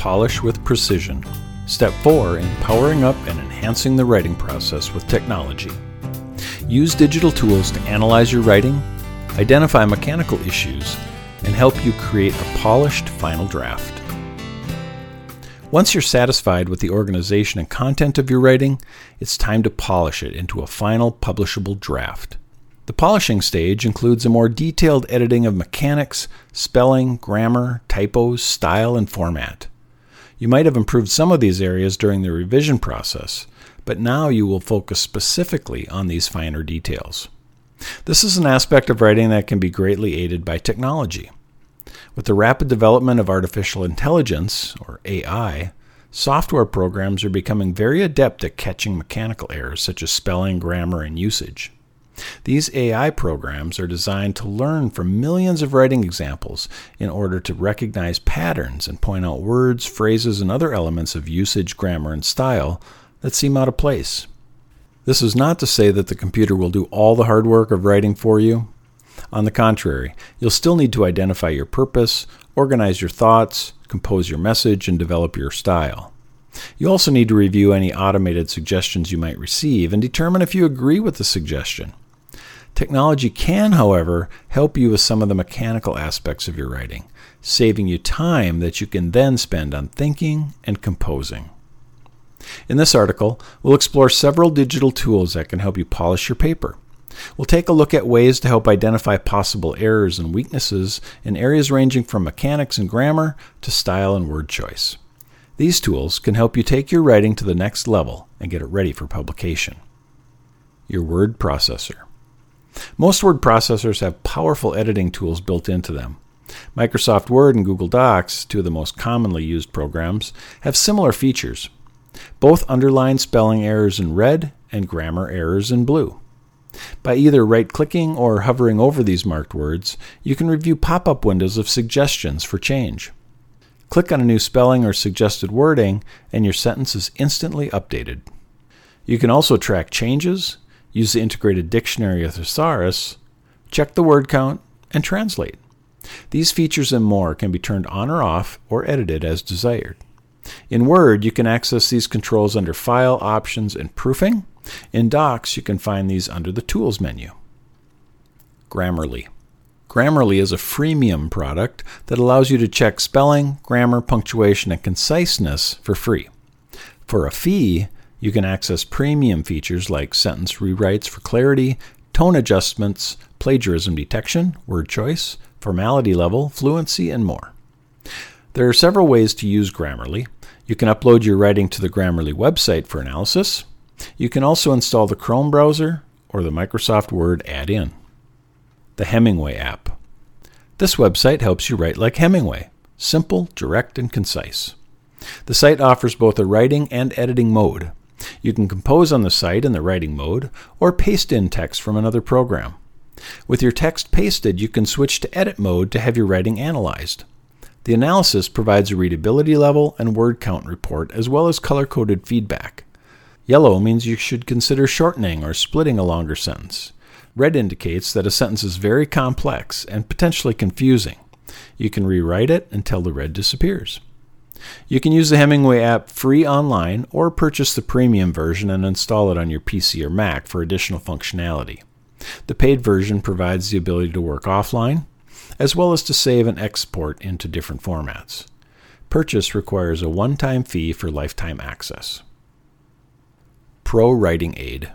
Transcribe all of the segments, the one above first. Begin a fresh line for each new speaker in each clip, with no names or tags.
Polish with Precision. Step 4 in powering up and enhancing the writing process with technology. Use digital tools to analyze your writing, identify mechanical issues, and help you create a polished final draft. Once you're satisfied with the organization and content of your writing, it's time to polish it into a final publishable draft. The polishing stage includes a more detailed editing of mechanics, spelling, grammar, typos, style, and format. You might have improved some of these areas during the revision process, but now you will focus specifically on these finer details. This is an aspect of writing that can be greatly aided by technology. With the rapid development of artificial intelligence, or AI, software programs are becoming very adept at catching mechanical errors such as spelling, grammar, and usage. These AI programs are designed to learn from millions of writing examples in order to recognize patterns and point out words, phrases, and other elements of usage, grammar, and style that seem out of place. This is not to say that the computer will do all the hard work of writing for you. On the contrary, you'll still need to identify your purpose, organize your thoughts, compose your message, and develop your style. You also need to review any automated suggestions you might receive and determine if you agree with the suggestion. Technology can, however, help you with some of the mechanical aspects of your writing, saving you time that you can then spend on thinking and composing. In this article, we'll explore several digital tools that can help you polish your paper. We'll take a look at ways to help identify possible errors and weaknesses in areas ranging from mechanics and grammar to style and word choice. These tools can help you take your writing to the next level and get it ready for publication. Your word processor. Most word processors have powerful editing tools built into them. Microsoft Word and Google Docs, two of the most commonly used programs, have similar features. Both underline spelling errors in red and grammar errors in blue. By either right clicking or hovering over these marked words, you can review pop up windows of suggestions for change. Click on a new spelling or suggested wording, and your sentence is instantly updated. You can also track changes, use the integrated dictionary of thesaurus, check the word count, and translate. These features and more can be turned on or off or edited as desired. In Word, you can access these controls under File, Options, and Proofing. In Docs, you can find these under the Tools menu. Grammarly. Grammarly is a freemium product that allows you to check spelling, grammar, punctuation, and conciseness for free. For a fee, you can access premium features like sentence rewrites for clarity, tone adjustments, plagiarism detection, word choice, formality level, fluency, and more. There are several ways to use Grammarly. You can upload your writing to the Grammarly website for analysis. You can also install the Chrome browser or the Microsoft Word add in. The Hemingway app. This website helps you write like Hemingway simple, direct, and concise. The site offers both a writing and editing mode. You can compose on the site in the writing mode or paste in text from another program. With your text pasted, you can switch to edit mode to have your writing analyzed. The analysis provides a readability level and word count report as well as color coded feedback. Yellow means you should consider shortening or splitting a longer sentence. Red indicates that a sentence is very complex and potentially confusing. You can rewrite it until the red disappears. You can use the Hemingway app free online or purchase the premium version and install it on your PC or Mac for additional functionality. The paid version provides the ability to work offline, as well as to save and export into different formats. Purchase requires a one time fee for lifetime access. Pro Writing Aid.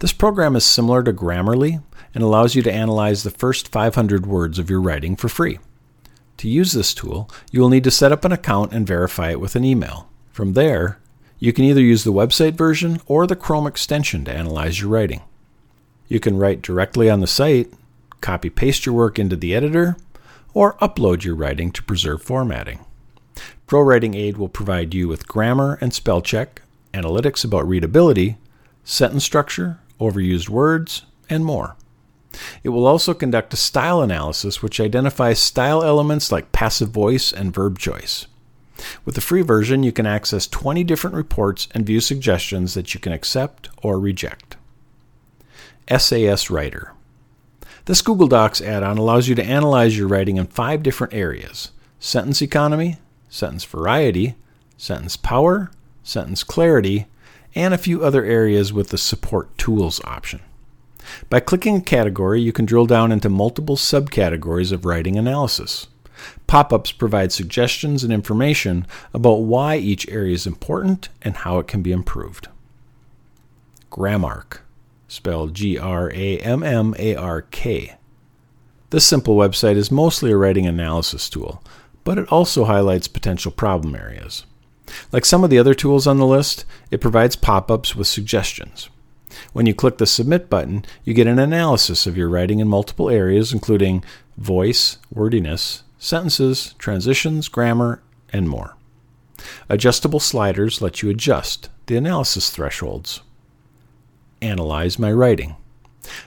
This program is similar to Grammarly and allows you to analyze the first 500 words of your writing for free. To use this tool, you will need to set up an account and verify it with an email. From there, you can either use the website version or the Chrome extension to analyze your writing. You can write directly on the site, copy paste your work into the editor, or upload your writing to preserve formatting. Pro Writing Aid will provide you with grammar and spell check, analytics about readability, sentence structure, overused words, and more. It will also conduct a style analysis which identifies style elements like passive voice and verb choice. With the free version, you can access 20 different reports and view suggestions that you can accept or reject. SAS Writer. This Google Docs add on allows you to analyze your writing in five different areas sentence economy, sentence variety, sentence power, sentence clarity, and a few other areas with the Support Tools option. By clicking a category, you can drill down into multiple subcategories of writing analysis. Pop ups provide suggestions and information about why each area is important and how it can be improved. Grammark, spelled G R A M M A R K. This simple website is mostly a writing analysis tool, but it also highlights potential problem areas. Like some of the other tools on the list, it provides pop ups with suggestions. When you click the Submit button, you get an analysis of your writing in multiple areas, including voice, wordiness, sentences, transitions, grammar, and more. Adjustable sliders let you adjust the analysis thresholds. Analyze my writing.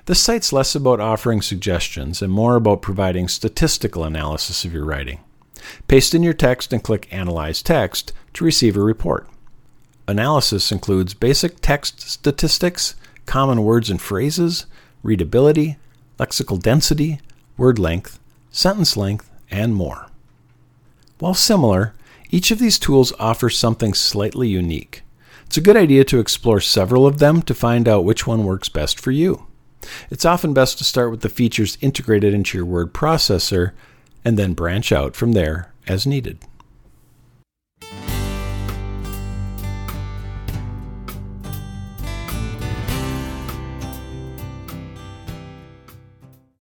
This site's less about offering suggestions and more about providing statistical analysis of your writing. Paste in your text and click Analyze Text to receive a report. Analysis includes basic text statistics, common words and phrases, readability, lexical density, word length, sentence length, and more. While similar, each of these tools offers something slightly unique. It's a good idea to explore several of them to find out which one works best for you. It's often best to start with the features integrated into your word processor and then branch out from there as needed.